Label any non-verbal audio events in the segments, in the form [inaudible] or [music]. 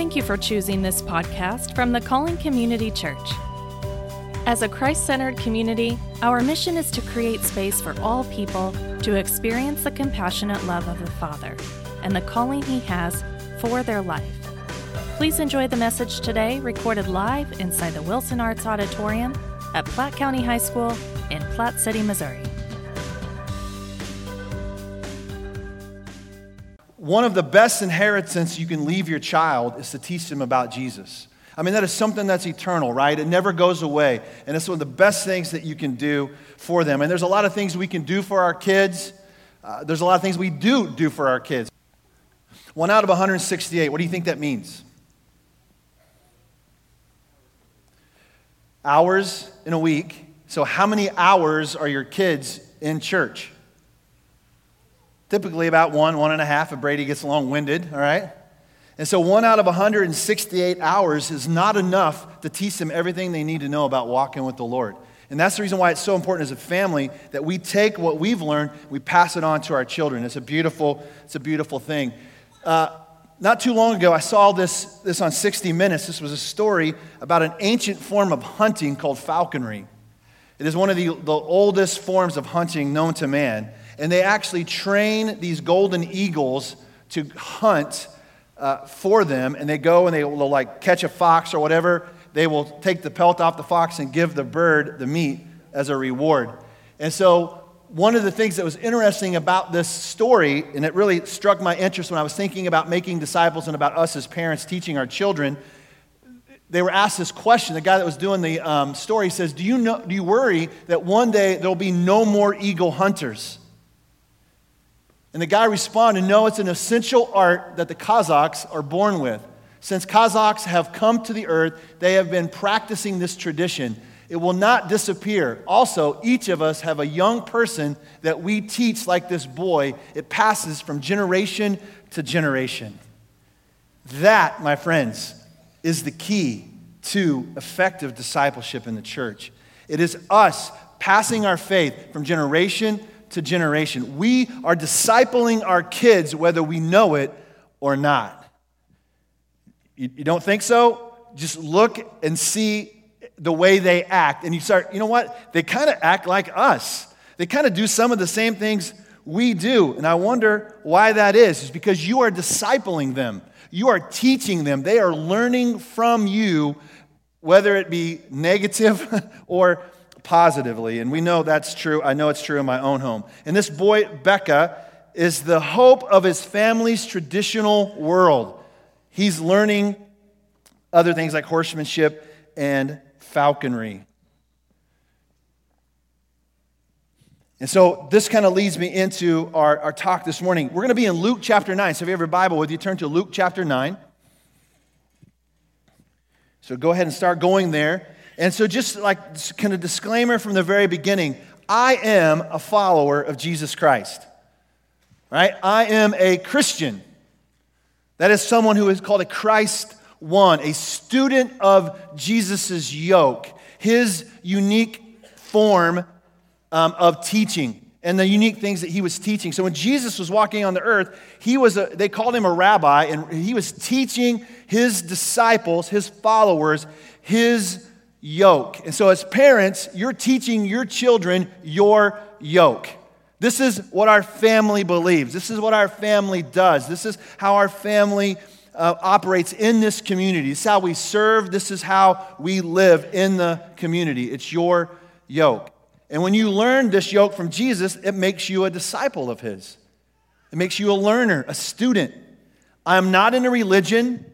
Thank you for choosing this podcast from the Calling Community Church. As a Christ centered community, our mission is to create space for all people to experience the compassionate love of the Father and the calling He has for their life. Please enjoy the message today, recorded live inside the Wilson Arts Auditorium at Platte County High School in Platte City, Missouri. One of the best inheritance you can leave your child is to teach them about Jesus. I mean, that is something that's eternal, right? It never goes away. And it's one of the best things that you can do for them. And there's a lot of things we can do for our kids. Uh, there's a lot of things we do do for our kids. One out of 168, what do you think that means? Hours in a week. So, how many hours are your kids in church? Typically about one, one and a half if Brady gets long winded, all right? And so, one out of 168 hours is not enough to teach them everything they need to know about walking with the Lord. And that's the reason why it's so important as a family that we take what we've learned, we pass it on to our children. It's a beautiful, it's a beautiful thing. Uh, not too long ago, I saw this, this on 60 Minutes. This was a story about an ancient form of hunting called falconry. It is one of the, the oldest forms of hunting known to man. And they actually train these golden eagles to hunt uh, for them. And they go and they will like catch a fox or whatever. They will take the pelt off the fox and give the bird the meat as a reward. And so one of the things that was interesting about this story, and it really struck my interest when I was thinking about making disciples and about us as parents teaching our children, they were asked this question. The guy that was doing the um, story says, do you, know, do you worry that one day there will be no more eagle hunters? And the guy responded, No, it's an essential art that the Kazakhs are born with. Since Kazakhs have come to the earth, they have been practicing this tradition. It will not disappear. Also, each of us have a young person that we teach like this boy. It passes from generation to generation. That, my friends, is the key to effective discipleship in the church. It is us passing our faith from generation to generation. We are discipling our kids whether we know it or not. You, you don't think so? Just look and see the way they act. And you start, you know what? They kind of act like us. They kind of do some of the same things we do. And I wonder why that is. It's because you are discipling them, you are teaching them, they are learning from you, whether it be negative [laughs] or positively. And we know that's true. I know it's true in my own home. And this boy, Becca, is the hope of his family's traditional world. He's learning other things like horsemanship and falconry. And so this kind of leads me into our, our talk this morning. We're going to be in Luke chapter 9. So if you have your Bible with you, turn to Luke chapter 9. So go ahead and start going there. And so, just like kind of disclaimer from the very beginning I am a follower of Jesus Christ, right? I am a Christian. That is someone who is called a Christ one, a student of Jesus' yoke, his unique form um, of teaching and the unique things that he was teaching. So when Jesus was walking on the earth, he was a, they called him a rabbi, and he was teaching his disciples, his followers, his yoke. And so as parents, you're teaching your children your yoke. This is what our family believes. This is what our family does. This is how our family uh, operates in this community. This is how we serve. This is how we live in the community. It's your yoke. And when you learn this yoke from Jesus, it makes you a disciple of His. It makes you a learner, a student. I am not in a religion.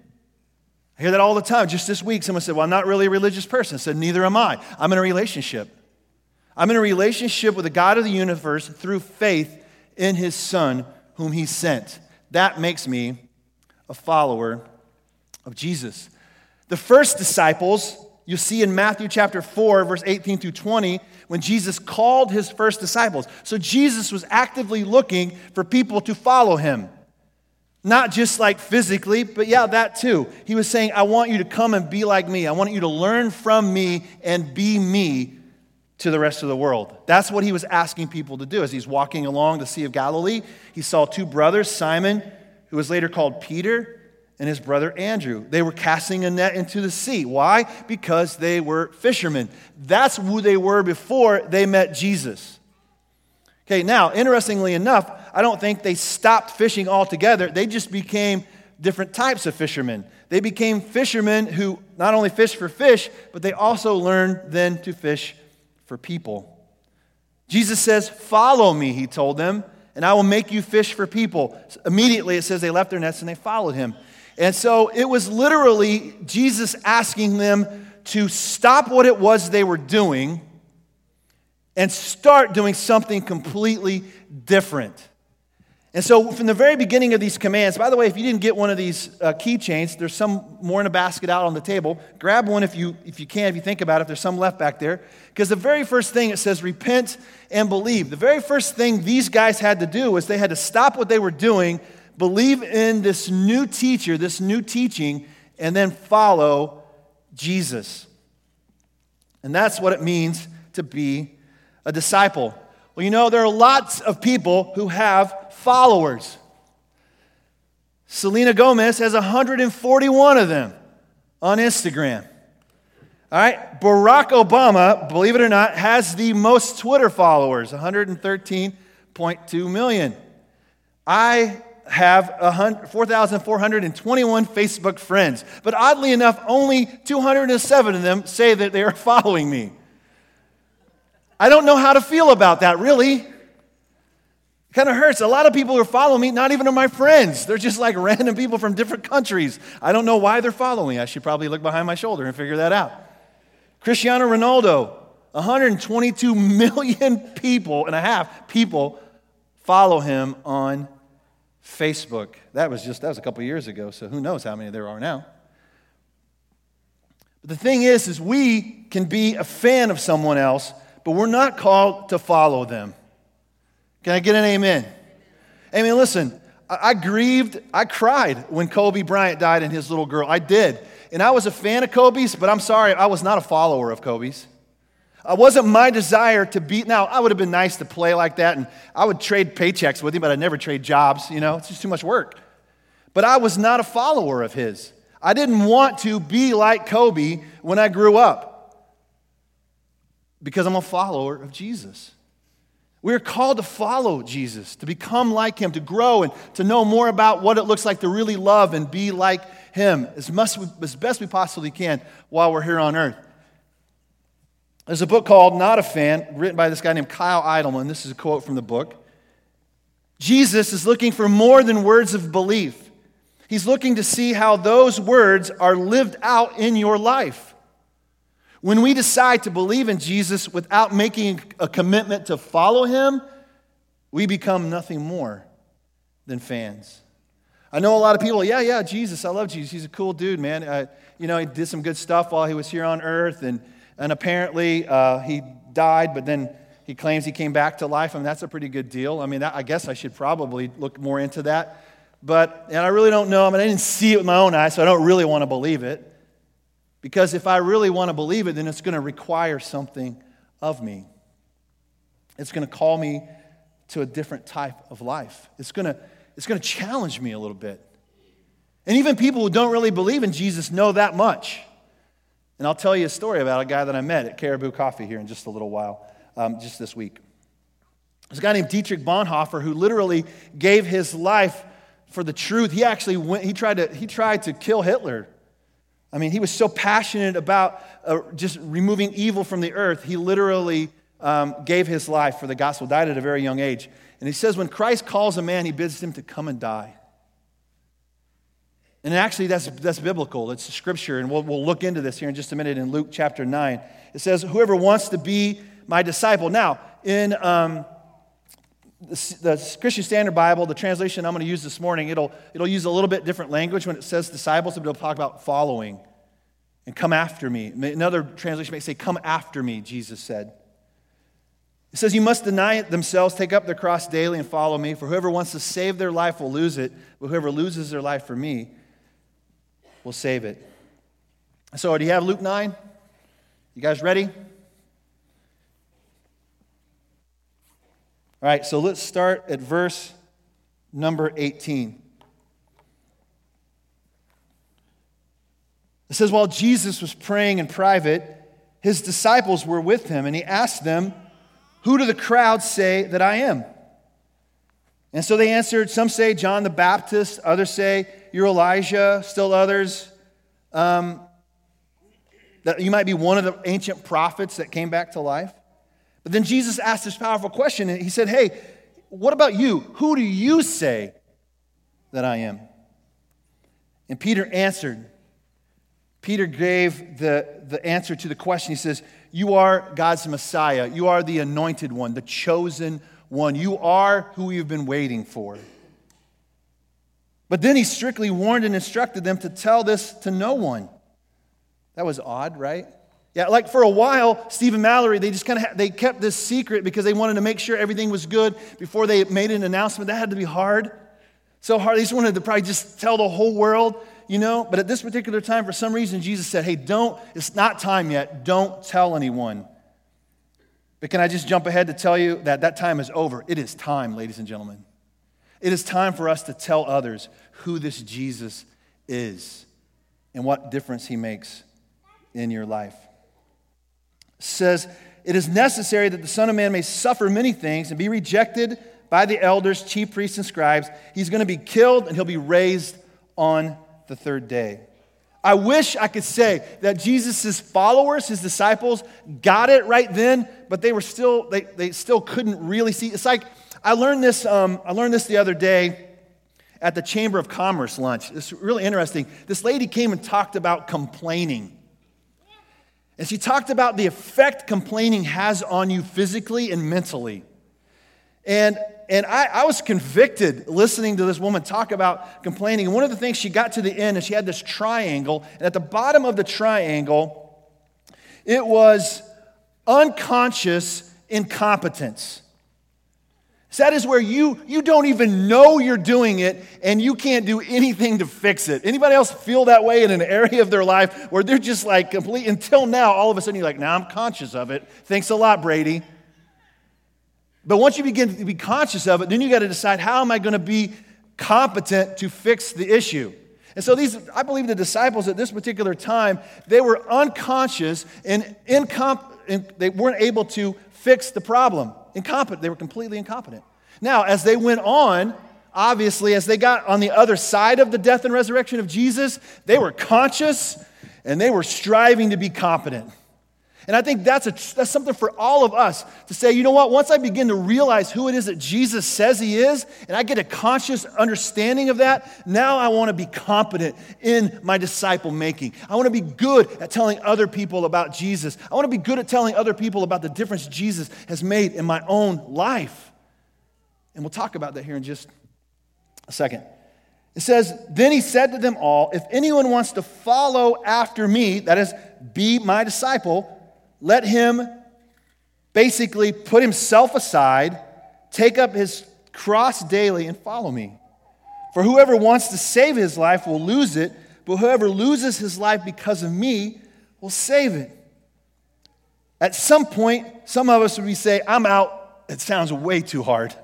I hear that all the time. Just this week, someone said, Well, I'm not really a religious person. I said, Neither am I. I'm in a relationship. I'm in a relationship with the God of the universe through faith in His Son, whom He sent. That makes me a follower of Jesus. The first disciples, you see in Matthew chapter 4, verse 18 through 20, when Jesus called his first disciples. So Jesus was actively looking for people to follow him. Not just like physically, but yeah, that too. He was saying, I want you to come and be like me. I want you to learn from me and be me to the rest of the world. That's what he was asking people to do. As he's walking along the Sea of Galilee, he saw two brothers, Simon who was later called Peter, and his brother Andrew. They were casting a net into the sea. Why? Because they were fishermen. That's who they were before they met Jesus. Okay, now, interestingly enough, I don't think they stopped fishing altogether. They just became different types of fishermen. They became fishermen who not only fished for fish, but they also learned then to fish for people. Jesus says, Follow me, he told them, and I will make you fish for people. Immediately, it says they left their nets and they followed him. And so it was literally Jesus asking them to stop what it was they were doing and start doing something completely different. And so, from the very beginning of these commands, by the way, if you didn't get one of these uh, keychains, there's some more in a basket out on the table. Grab one if you, if you can, if you think about it, if there's some left back there. Because the very first thing it says, repent and believe. The very first thing these guys had to do was they had to stop what they were doing, believe in this new teacher, this new teaching, and then follow Jesus. And that's what it means to be a disciple. Well, you know, there are lots of people who have followers. Selena Gomez has 141 of them on Instagram. All right, Barack Obama, believe it or not, has the most Twitter followers 113.2 million. I have 4,421 Facebook friends, but oddly enough, only 207 of them say that they are [laughs] following me. I don't know how to feel about that, really. It kind of hurts. A lot of people who follow me, not even are my friends. They're just like [laughs] random people from different countries. I don't know why they're following. I should probably look behind my shoulder and figure that out. Cristiano Ronaldo, 122 million [laughs] people and a half people follow him on Facebook. That was just that was a couple years ago, so who knows how many there are now. But the thing is is we can be a fan of someone else but we're not called to follow them. Can I get an amen? Amen. Listen, I, I grieved, I cried when Kobe Bryant died and his little girl. I did. And I was a fan of Kobe's, but I'm sorry, I was not a follower of Kobe's. It wasn't my desire to beat. Now, I would have been nice to play like that, and I would trade paychecks with him, but I'd never trade jobs. You know, it's just too much work. But I was not a follower of his. I didn't want to be like Kobe when I grew up because I'm a follower of Jesus. We're called to follow Jesus, to become like him, to grow and to know more about what it looks like to really love and be like him as, much, as best we possibly can while we're here on earth. There's a book called Not a Fan, written by this guy named Kyle Idleman. This is a quote from the book. Jesus is looking for more than words of belief. He's looking to see how those words are lived out in your life. When we decide to believe in Jesus without making a commitment to follow him, we become nothing more than fans. I know a lot of people, yeah, yeah, Jesus, I love Jesus. He's a cool dude, man. Uh, you know, he did some good stuff while he was here on earth, and, and apparently uh, he died, but then he claims he came back to life. I mean, that's a pretty good deal. I mean, that, I guess I should probably look more into that. But, and I really don't know. I mean, I didn't see it with my own eyes, so I don't really want to believe it. Because if I really want to believe it, then it's going to require something of me. It's going to call me to a different type of life. It's going to, it's going to challenge me a little bit. And even people who don't really believe in Jesus know that much. And I'll tell you a story about a guy that I met at Caribou Coffee here in just a little while, um, just this week. There's a guy named Dietrich Bonhoeffer who literally gave his life for the truth. He actually went, he tried to, he tried to kill Hitler I mean, he was so passionate about uh, just removing evil from the earth, he literally um, gave his life for the gospel, died at a very young age. And he says, when Christ calls a man, he bids him to come and die. And actually, that's, that's biblical. It's scripture. And we'll, we'll look into this here in just a minute in Luke chapter 9. It says, Whoever wants to be my disciple. Now, in um, the, Christian Standard Bible, the translation I'm going to use this morning, it'll, it'll use a little bit different language when it says disciples, but it'll talk about following and come after me. Another translation may say, Come after me, Jesus said. It says, You must deny themselves, take up their cross daily, and follow me. For whoever wants to save their life will lose it, but whoever loses their life for me will save it. So, do you have Luke 9? You guys ready? All right, so let's start at verse number 18. It says, while Jesus was praying in private, his disciples were with him, and he asked them, Who do the crowds say that I am? And so they answered, Some say John the Baptist, others say you're Elijah, still others. Um, that you might be one of the ancient prophets that came back to life. But then Jesus asked this powerful question, he said, Hey, what about you? Who do you say that I am? And Peter answered. Peter gave the, the answer to the question. He says, You are God's Messiah. You are the anointed one, the chosen one. You are who you've been waiting for. But then he strictly warned and instructed them to tell this to no one. That was odd, right? Yeah, like for a while, Stephen Mallory, they just kind of ha- they kept this secret because they wanted to make sure everything was good before they made an announcement. That had to be hard. So hard. They just wanted to probably just tell the whole world, you know. But at this particular time, for some reason, Jesus said, "Hey, don't. It's not time yet. Don't tell anyone." But can I just jump ahead to tell you that that time is over? It is time, ladies and gentlemen. It is time for us to tell others who this Jesus is and what difference he makes in your life. Says, It is necessary that the Son of Man may suffer many things and be rejected by the elders, chief priests, and scribes. He's going to be killed and he'll be raised on the third day. I wish I could say that Jesus' followers, his disciples, got it right then, but they were still, they, they still couldn't really see. It's like I learned this, um, I learned this the other day at the Chamber of Commerce lunch. It's really interesting. This lady came and talked about complaining. And she talked about the effect complaining has on you physically and mentally. And, and I, I, was convicted listening to this woman talk about complaining. And one of the things she got to the end, and she had this triangle. And at the bottom of the triangle, it was unconscious incompetence. So that is where you, you don't even know you're doing it and you can't do anything to fix it. Anybody else feel that way in an area of their life where they're just like complete, until now, all of a sudden you're like, now I'm conscious of it. Thanks a lot, Brady. But once you begin to be conscious of it, then you got to decide how am I going to be competent to fix the issue? And so these, I believe the disciples at this particular time, they were unconscious and, incomp- and they weren't able to fix the problem incompetent. They were completely incompetent. Now, as they went on, obviously, as they got on the other side of the death and resurrection of Jesus, they were conscious and they were striving to be competent. And I think that's, a, that's something for all of us to say, you know what, once I begin to realize who it is that Jesus says he is, and I get a conscious understanding of that, now I want to be competent in my disciple making. I want to be good at telling other people about Jesus. I want to be good at telling other people about the difference Jesus has made in my own life. And we'll talk about that here in just a second. It says, Then he said to them all, If anyone wants to follow after me, that is, be my disciple, let him basically put himself aside, take up his cross daily, and follow me. For whoever wants to save his life will lose it, but whoever loses his life because of me will save it. At some point, some of us would be say, I'm out. It sounds way too hard.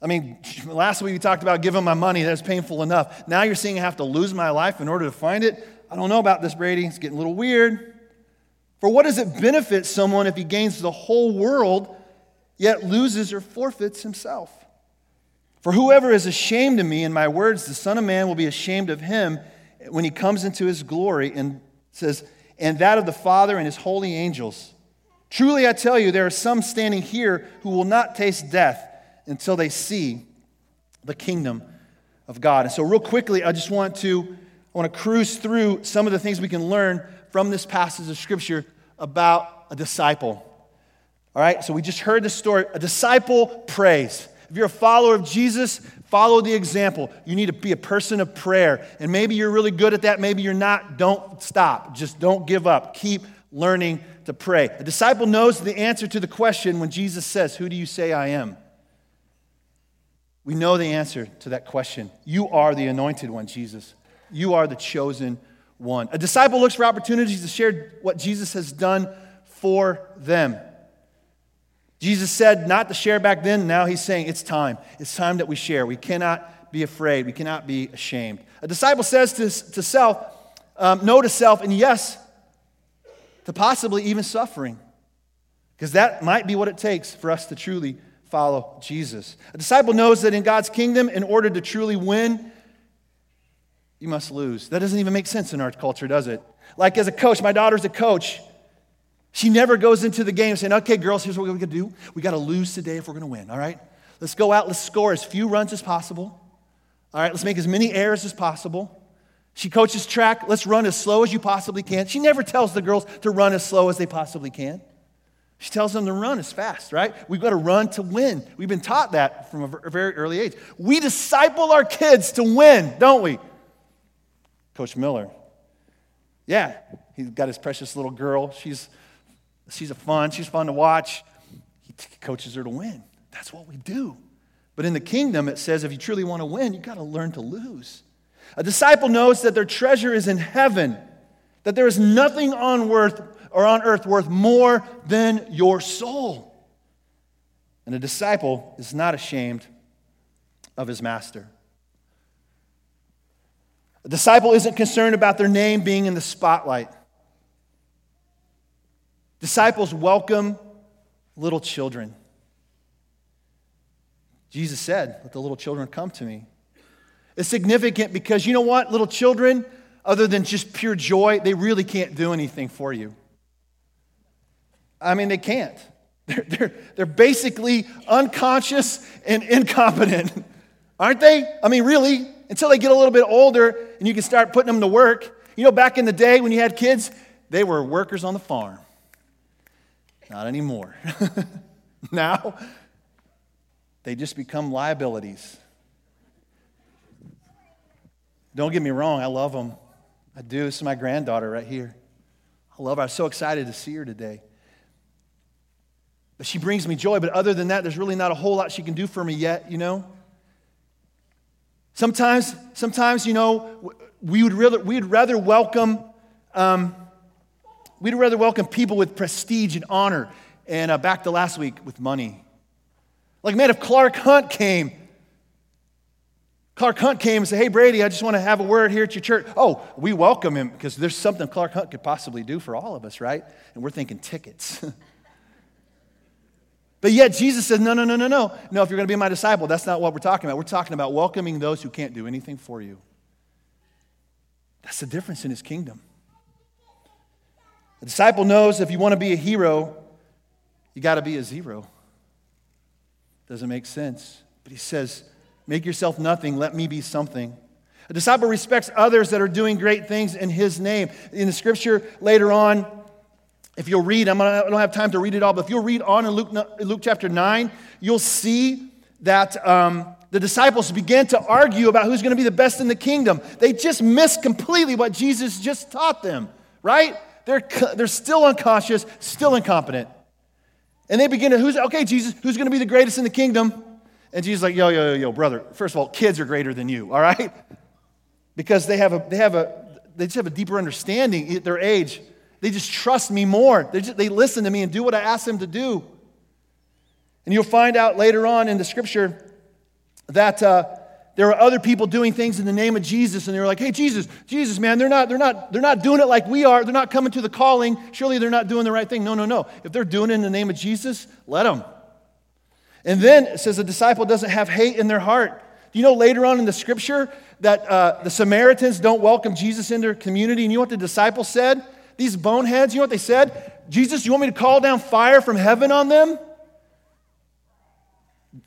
I mean, [laughs] last week we talked about giving my money. That's painful enough. Now you're seeing I have to lose my life in order to find it. I don't know about this, Brady. It's getting a little weird. For what does it benefit someone if he gains the whole world, yet loses or forfeits himself? For whoever is ashamed of me and my words, the Son of Man will be ashamed of him when he comes into his glory and says, and that of the Father and his holy angels. Truly I tell you, there are some standing here who will not taste death until they see the kingdom of God. And so, real quickly, I just want to I want to cruise through some of the things we can learn from this passage of Scripture about a disciple. All right, so we just heard the story. A disciple prays. If you're a follower of Jesus, follow the example. You need to be a person of prayer. And maybe you're really good at that, maybe you're not. Don't stop. Just don't give up. Keep learning to pray. A disciple knows the answer to the question when Jesus says, Who do you say I am? We know the answer to that question. You are the anointed one, Jesus. You are the chosen one. A disciple looks for opportunities to share what Jesus has done for them. Jesus said not to share back then. Now he's saying it's time. It's time that we share. We cannot be afraid. We cannot be ashamed. A disciple says to, to self, um, no to self, and yes, to possibly even suffering. Because that might be what it takes for us to truly follow Jesus. A disciple knows that in God's kingdom, in order to truly win, you must lose. That doesn't even make sense in our culture, does it? Like as a coach, my daughter's a coach. She never goes into the game saying, okay, girls, here's what we're to do. We got to lose today if we're to win, all right? Let's go out, let's score as few runs as possible. All right, let's make as many errors as possible. She coaches track, let's run as slow as you possibly can. She never tells the girls to run as slow as they possibly can. She tells them to run as fast, right? We've got to run to win. We've been taught that from a very early age. We disciple our kids to win, don't we? Coach Miller. Yeah, he's got his precious little girl. She's, she's a fun, she's fun to watch. He coaches her to win. That's what we do. But in the kingdom, it says if you truly want to win, you've got to learn to lose. A disciple knows that their treasure is in heaven, that there is nothing on earth or on earth worth more than your soul. And a disciple is not ashamed of his master. A disciple isn't concerned about their name being in the spotlight. Disciples welcome little children. Jesus said, Let the little children come to me. It's significant because you know what? Little children, other than just pure joy, they really can't do anything for you. I mean, they can't. [laughs] They're, they're, they're basically unconscious and incompetent, [laughs] aren't they? I mean, really, until they get a little bit older and you can start putting them to work. You know, back in the day when you had kids, they were workers on the farm. Not anymore. [laughs] now, they just become liabilities. Don't get me wrong, I love them. I do. This is my granddaughter right here. I love her. I'm so excited to see her today. But she brings me joy. But other than that, there's really not a whole lot she can do for me yet, you know? Sometimes, sometimes, you know, we would rather, we'd rather welcome, um, we'd rather welcome people with prestige and honor. And uh, back to last week with money. Like, man, if Clark Hunt came, Clark Hunt came and said, Hey, Brady, I just want to have a word here at your church. Oh, we welcome him because there's something Clark Hunt could possibly do for all of us, right? And we're thinking tickets. [laughs] But yet Jesus says, no, no, no, no, no. No, if you're going to be my disciple, that's not what we're talking about. We're talking about welcoming those who can't do anything for you. That's the difference in his kingdom. A disciple knows if you want to be a hero, you got to be a zero. Doesn't make sense. But he says, make yourself nothing, let me be something. A disciple respects others that are doing great things in his name. In the scripture later on, if you'll read, I'm gonna, I don't have time to read it all, but if you'll read on in Luke, Luke chapter 9, you'll see that um, the disciples began to argue about who's going to be the best in the kingdom. They just missed completely what Jesus just taught them, right? They're, they're still unconscious, still incompetent. And they begin to, who's, okay, Jesus, who's going to be the greatest in the kingdom? And Jesus is like, yo, yo, yo, yo, brother, first of all, kids are greater than you, all right? [laughs] Because they have a, they have a, they just have a deeper understanding at their age they just trust me more. They, just, they listen to me and do what I ask them to do. And you'll find out later on in the scripture that uh, there are other people doing things in the name of Jesus, and they were like, "Hey, Jesus, Jesus, man, they're not, they're not, they're not doing it like we are. They're not coming to the calling. Surely they're not doing the right thing." No, no, no. If they're doing it in the name of Jesus, let them. And then it says a disciple doesn't have hate in their heart. Do you know later on in the scripture that uh, the Samaritans don't welcome Jesus in their community? And you know what the disciple said? These boneheads, you know what they said? Jesus, you want me to call down fire from heaven on them?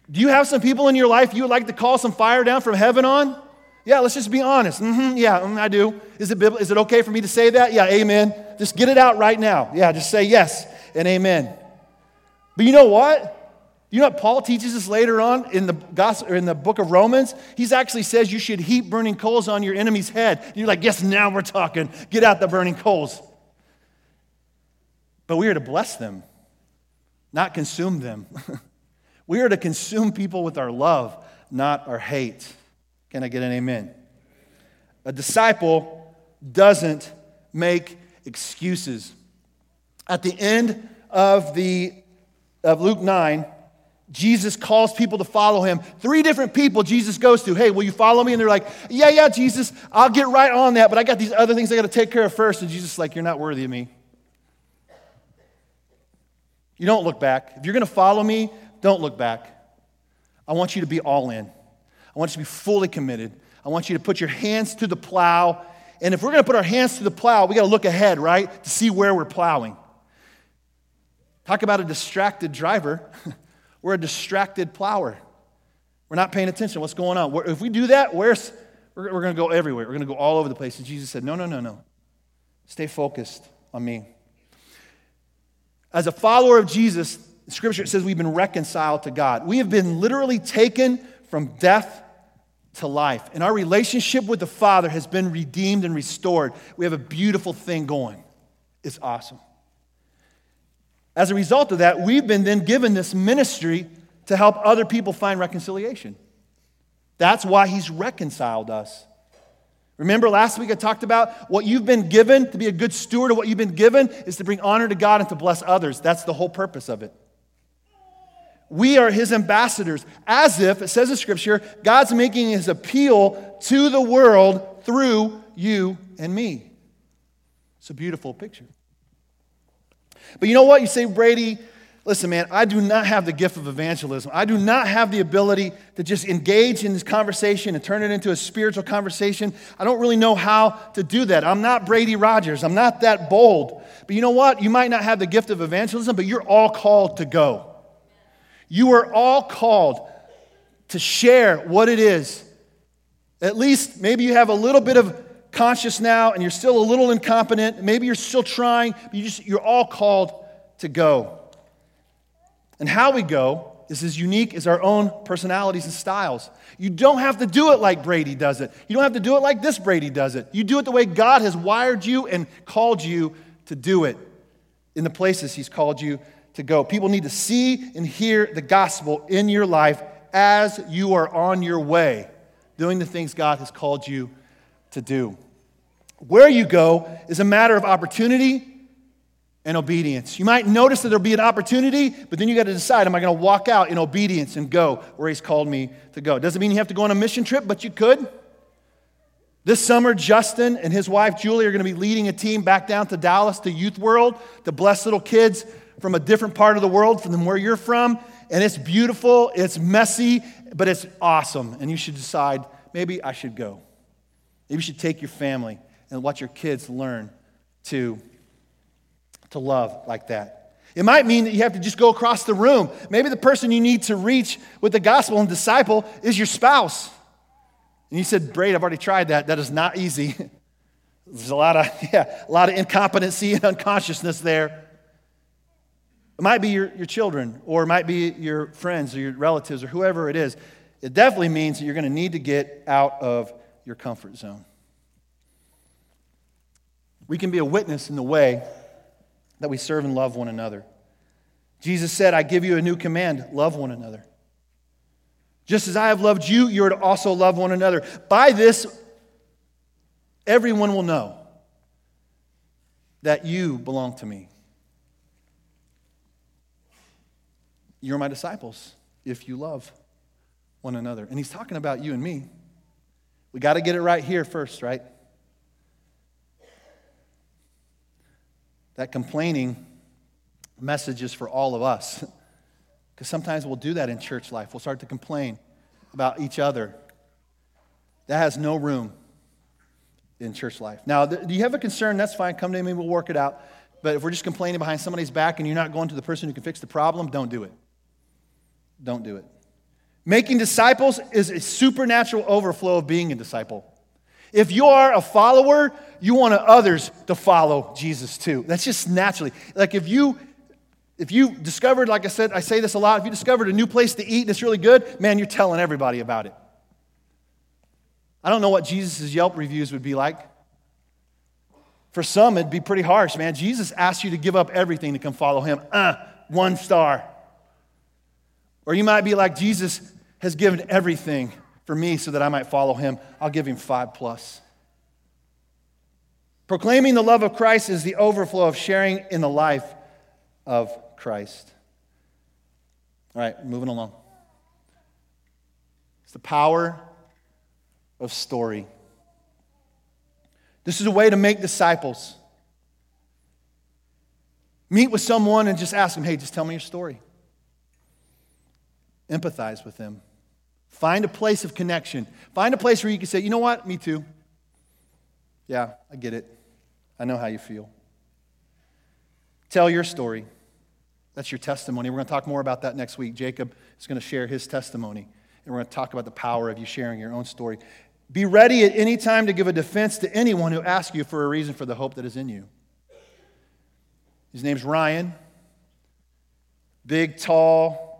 Do you have some people in your life you would like to call some fire down from heaven on? Yeah, let's just be honest. Mm-hmm, yeah, mm, I do. Is it, is it okay for me to say that? Yeah, amen. Just get it out right now. Yeah, just say yes and amen. But you know what? You know what Paul teaches us later on in the gospel, or in the book of Romans? He actually says you should heap burning coals on your enemy's head. And you're like, yes, now we're talking. Get out the burning coals. But we are to bless them, not consume them. [laughs] we are to consume people with our love, not our hate. Can I get an amen? A disciple doesn't make excuses. At the end of, the, of Luke 9, Jesus calls people to follow him. Three different people Jesus goes to. Hey, will you follow me? And they're like, Yeah, yeah, Jesus, I'll get right on that, but I got these other things I got to take care of first. And Jesus is like, You're not worthy of me. You don't look back. If you're going to follow me, don't look back. I want you to be all in. I want you to be fully committed. I want you to put your hands to the plow. And if we're going to put our hands to the plow, we got to look ahead, right, to see where we're plowing. Talk about a distracted driver. [laughs] we're a distracted plower. We're not paying attention what's going on. If we do that, where's, we're, we're going to go everywhere. We're going to go all over the place. And Jesus said, No, no, no, no. Stay focused on me. As a follower of Jesus, Scripture says we've been reconciled to God. We have been literally taken from death to life. And our relationship with the Father has been redeemed and restored. We have a beautiful thing going. It's awesome. As a result of that, we've been then given this ministry to help other people find reconciliation. That's why He's reconciled us. Remember last week I talked about what you've been given to be a good steward of what you've been given is to bring honor to God and to bless others. That's the whole purpose of it. We are his ambassadors, as if, it says in Scripture, God's making his appeal to the world through you and me. It's a beautiful picture. But you know what? You say, Brady, Listen, man, I do not have the gift of evangelism. I do not have the ability to just engage in this conversation and turn it into a spiritual conversation. I don't really know how to do that. I'm not Brady Rogers. I'm not that bold. But you know what? You might not have the gift of evangelism, but you're all called to go. You are all called to share what it is. At least maybe you have a little bit of conscious now and you're still a little incompetent. Maybe you're still trying, but you just, you're all called to go. And how we go is as unique as our own personalities and styles. You don't have to do it like Brady does it. You don't have to do it like this Brady does it. You do it the way God has wired you and called you to do it in the places He's called you to go. People need to see and hear the gospel in your life as you are on your way, doing the things God has called you to do. Where you go is a matter of opportunity and obedience. You might notice that there'll be an opportunity, but then you got to decide am I going to walk out in obedience and go where He's called me to go? Doesn't mean you have to go on a mission trip, but you could. This summer, Justin and his wife Julie are going to be leading a team back down to Dallas to Youth World to bless little kids from a different part of the world from where you're from. And it's beautiful, it's messy, but it's awesome. And you should decide maybe I should go. Maybe you should take your family and watch your kids learn to to love like that. It might mean that you have to just go across the room. Maybe the person you need to reach with the gospel and disciple is your spouse. And you said, Brady, I've already tried that. That is not easy. [laughs] There's a lot of, [laughs] yeah, a lot of incompetency and unconsciousness there. It might be your, your children, or it might be your friends or your relatives or whoever it is. It definitely means that you're going to need to get out of your comfort zone. We can be a witness in the way that we serve and love one another. Jesus said, I give you a new command love one another. Just as I have loved you, you are to also love one another. By this, everyone will know that you belong to me. You're my disciples if you love one another. And he's talking about you and me. We got to get it right here first, right? That complaining message is for all of us. [laughs] Because sometimes we'll do that in church life. We'll start to complain about each other. That has no room in church life. Now, do you have a concern? That's fine. Come to me, we'll work it out. But if we're just complaining behind somebody's back and you're not going to the person who can fix the problem, don't do it. Don't do it. Making disciples is a supernatural overflow of being a disciple. If you are a follower, you want others to follow Jesus too. That's just naturally. Like if you if you discovered, like I said, I say this a lot, if you discovered a new place to eat and it's really good, man, you're telling everybody about it. I don't know what Jesus' Yelp reviews would be like. For some, it'd be pretty harsh, man. Jesus asked you to give up everything to come follow him. Uh, one star. Or you might be like, Jesus has given everything for me so that I might follow him, I'll give him five plus. Proclaiming the love of Christ is the overflow of sharing in the life of Christ. All right, moving along. It's the power of story. This is a way to make disciples. Meet with someone and just ask them, hey, just tell me your story. Empathize with them. Find a place of connection. Find a place where you can say, you know what? Me too. Yeah, I get it. I know how you feel. Tell your story. That's your testimony. We're going to talk more about that next week. Jacob is going to share his testimony, and we're going to talk about the power of you sharing your own story. Be ready at any time to give a defense to anyone who asks you for a reason for the hope that is in you. His name's Ryan. Big, tall,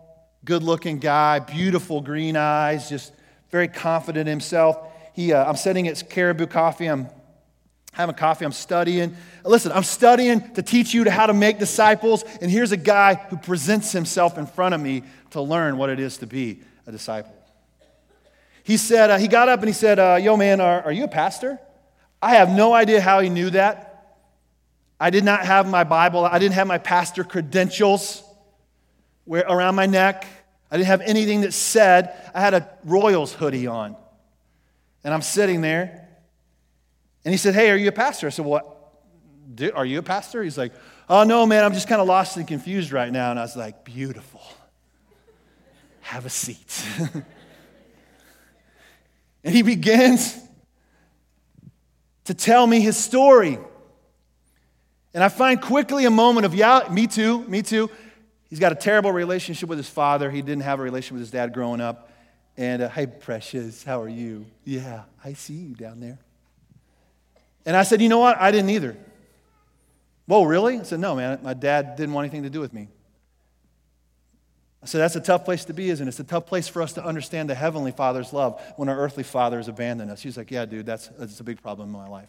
good looking guy, beautiful green eyes, just very confident in himself. He, uh, I'm sitting at Caribou Coffee. I'm having coffee. I'm studying. Listen, I'm studying to teach you how to make disciples. And here's a guy who presents himself in front of me to learn what it is to be a disciple. He said, uh, he got up and he said, uh, Yo, man, are, are you a pastor? I have no idea how he knew that. I did not have my Bible, I didn't have my pastor credentials where, around my neck. I didn't have anything that said I had a Royals hoodie on. And I'm sitting there. And he said, Hey, are you a pastor? I said, What? Are you a pastor? He's like, Oh, no, man, I'm just kind of lost and confused right now. And I was like, Beautiful. Have a seat. [laughs] and he begins to tell me his story. And I find quickly a moment of, yeah, me too, me too. He's got a terrible relationship with his father. He didn't have a relationship with his dad growing up. And, uh, hey, precious, how are you? Yeah, I see you down there. And I said, you know what? I didn't either. Whoa, really? I said, no, man, my dad didn't want anything to do with me. I said, that's a tough place to be, isn't it? It's a tough place for us to understand the Heavenly Father's love when our earthly father has abandoned us. He's like, yeah, dude, that's, that's a big problem in my life.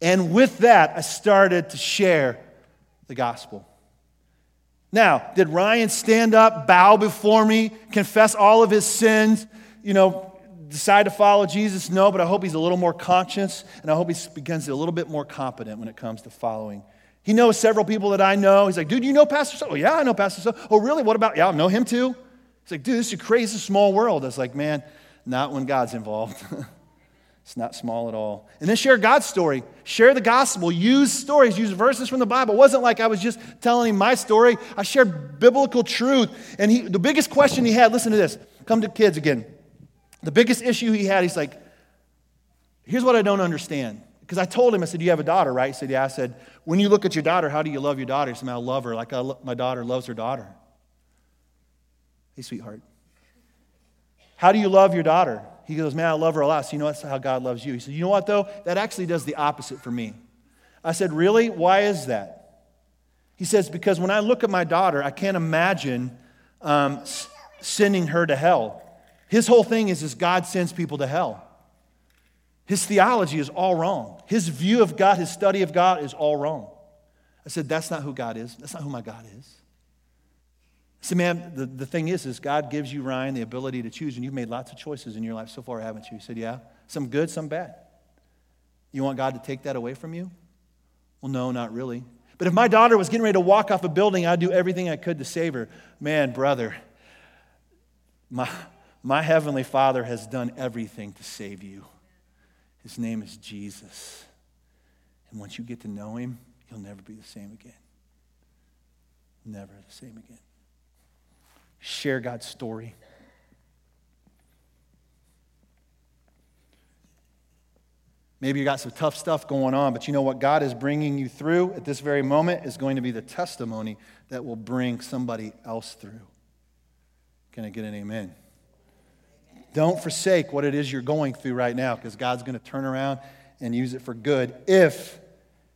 And with that, I started to share the gospel. Now, did Ryan stand up, bow before me, confess all of his sins, you know, decide to follow Jesus? No, but I hope he's a little more conscious and I hope he becomes a little bit more competent when it comes to following. He knows several people that I know. He's like, dude, you know Pastor So? Oh, yeah, I know Pastor So. Oh, really? What about? Yeah, I know him too. He's like, dude, this is a crazy small world. I was like, man, not when God's involved. [laughs] It's not small at all. And then share God's story. Share the gospel. Use stories. Use verses from the Bible. It wasn't like I was just telling him my story. I shared biblical truth. And he, the biggest question he had, listen to this. Come to kids again. The biggest issue he had, he's like, here's what I don't understand. Because I told him, I said, You have a daughter, right? He said, Yeah. I said, When you look at your daughter, how do you love your daughter? He said, I love her like lo- my daughter loves her daughter. Hey, sweetheart. How do you love your daughter? He goes, Man, I love her a lot. So you know that's how God loves you. He said, You know what, though? That actually does the opposite for me. I said, Really? Why is that? He says, Because when I look at my daughter, I can't imagine um, sending her to hell. His whole thing is, is God sends people to hell. His theology is all wrong. His view of God, his study of God is all wrong. I said, That's not who God is. That's not who my God is. See, man, the, the thing is, is God gives you, Ryan, the ability to choose, and you've made lots of choices in your life so far, haven't you? He said, yeah. Some good, some bad. You want God to take that away from you? Well, no, not really. But if my daughter was getting ready to walk off a building, I'd do everything I could to save her. Man, brother, my, my heavenly Father has done everything to save you. His name is Jesus. And once you get to know him, you'll never be the same again. Never the same again share God's story. Maybe you got some tough stuff going on, but you know what God is bringing you through at this very moment is going to be the testimony that will bring somebody else through. Can I get an amen? Don't forsake what it is you're going through right now because God's going to turn around and use it for good if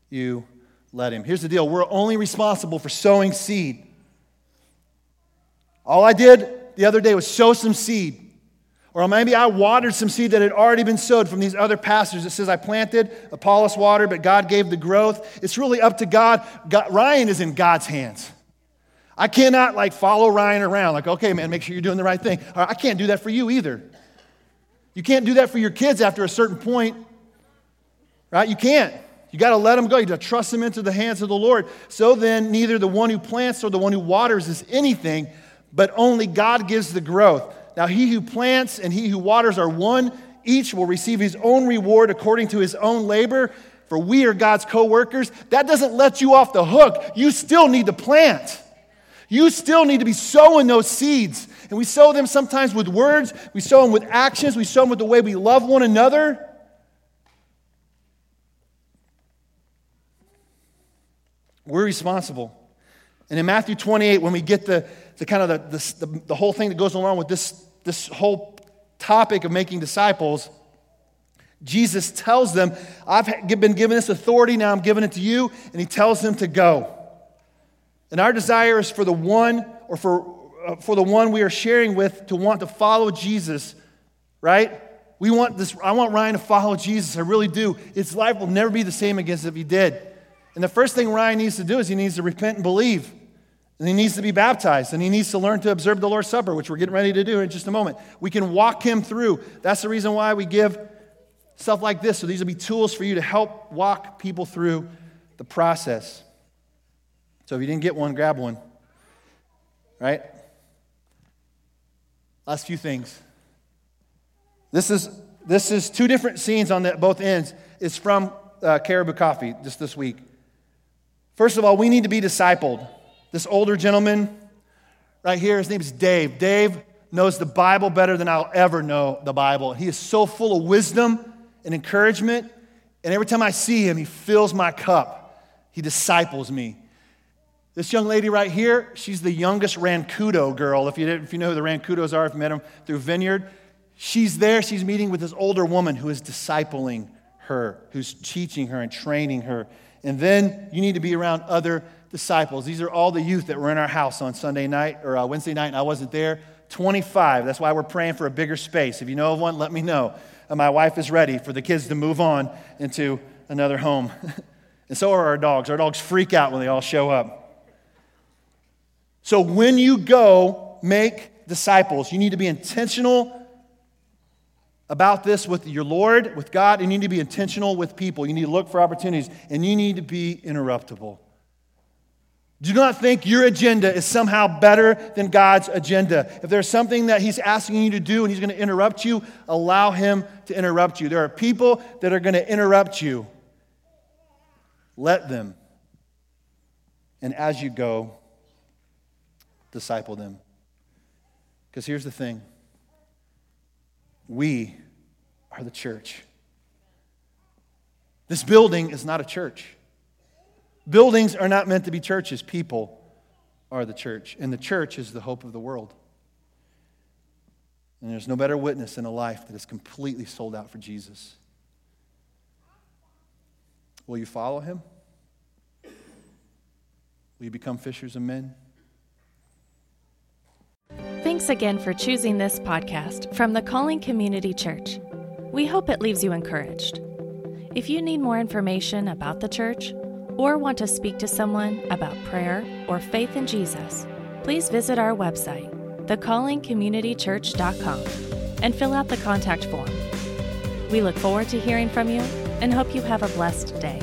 you let Him. Here's the deal we're only responsible for sowing seed. All I did the other day was sow some seed. Or maybe I watered some seed that had already been sowed from these other pastors. It says I planted, Apollos watered, but God gave the growth. It's really up to God. God. Ryan is in God's hands. I cannot like follow Ryan around, like, okay, man, make sure you're doing the right thing. I can't do that for you either. You can't do that for your kids after a certain point, right? You can't. You got to let them go. You got to trust them into the hands of the Lord. So then, neither the one who plants or the one who waters is anything, but only God gives the growth. Now, he who plants and he who waters are one. Each will receive his own reward according to his own labor, for we are God's co workers. That doesn't let you off the hook. You still need to plant. You still need to be sowing those seeds. And we sow them sometimes with words, we sow them with actions, we sow them with the way we love one another. We're responsible. And in Matthew 28, when we get the, the kind of the, the, the whole thing that goes along with this, this whole topic of making disciples, Jesus tells them, I've been given this authority, now I'm giving it to you, and he tells them to go. And our desire is for the one, or for, uh, for the one we are sharing with to want to follow Jesus, right? We want this, I want Ryan to follow Jesus, I really do. His life will never be the same again as if he did. And the first thing Ryan needs to do is he needs to repent and believe. And he needs to be baptized, and he needs to learn to observe the Lord's Supper, which we're getting ready to do in just a moment. We can walk him through. That's the reason why we give stuff like this. So these will be tools for you to help walk people through the process. So if you didn't get one, grab one. Right? Last few things. This is, this is two different scenes on the, both ends. It's from uh, Caribou Coffee just this week. First of all, we need to be discipled. This older gentleman right here, his name is Dave. Dave knows the Bible better than I'll ever know the Bible. He is so full of wisdom and encouragement. And every time I see him, he fills my cup. He disciples me. This young lady right here, she's the youngest Rancudo girl. If you, if you know who the Rancudos are, if you met them through Vineyard, she's there. She's meeting with this older woman who is discipling her, who's teaching her and training her. And then you need to be around other disciples. These are all the youth that were in our house on Sunday night or uh, Wednesday night, and I wasn't there. 25. That's why we're praying for a bigger space. If you know of one, let me know. And my wife is ready for the kids to move on into another home. [laughs] and so are our dogs. Our dogs freak out when they all show up. So when you go make disciples, you need to be intentional about this with your Lord, with God, you need to be intentional with people. You need to look for opportunities, and you need to be interruptible. Do not think your agenda is somehow better than God's agenda. If there's something that He's asking you to do and He's going to interrupt you, allow Him to interrupt you. There are people that are going to interrupt you. Let them. And as you go, disciple them. Because here's the thing we are the church. This building is not a church. Buildings are not meant to be churches, people are the church. And the church is the hope of the world. And there's no better witness than a life that is completely sold out for Jesus. Will you follow him? Will you become fishers of men? Thanks again for choosing this podcast from the Calling Community Church. We hope it leaves you encouraged. If you need more information about the church or want to speak to someone about prayer or faith in Jesus, please visit our website, thecallingcommunitychurch.com, and fill out the contact form. We look forward to hearing from you and hope you have a blessed day.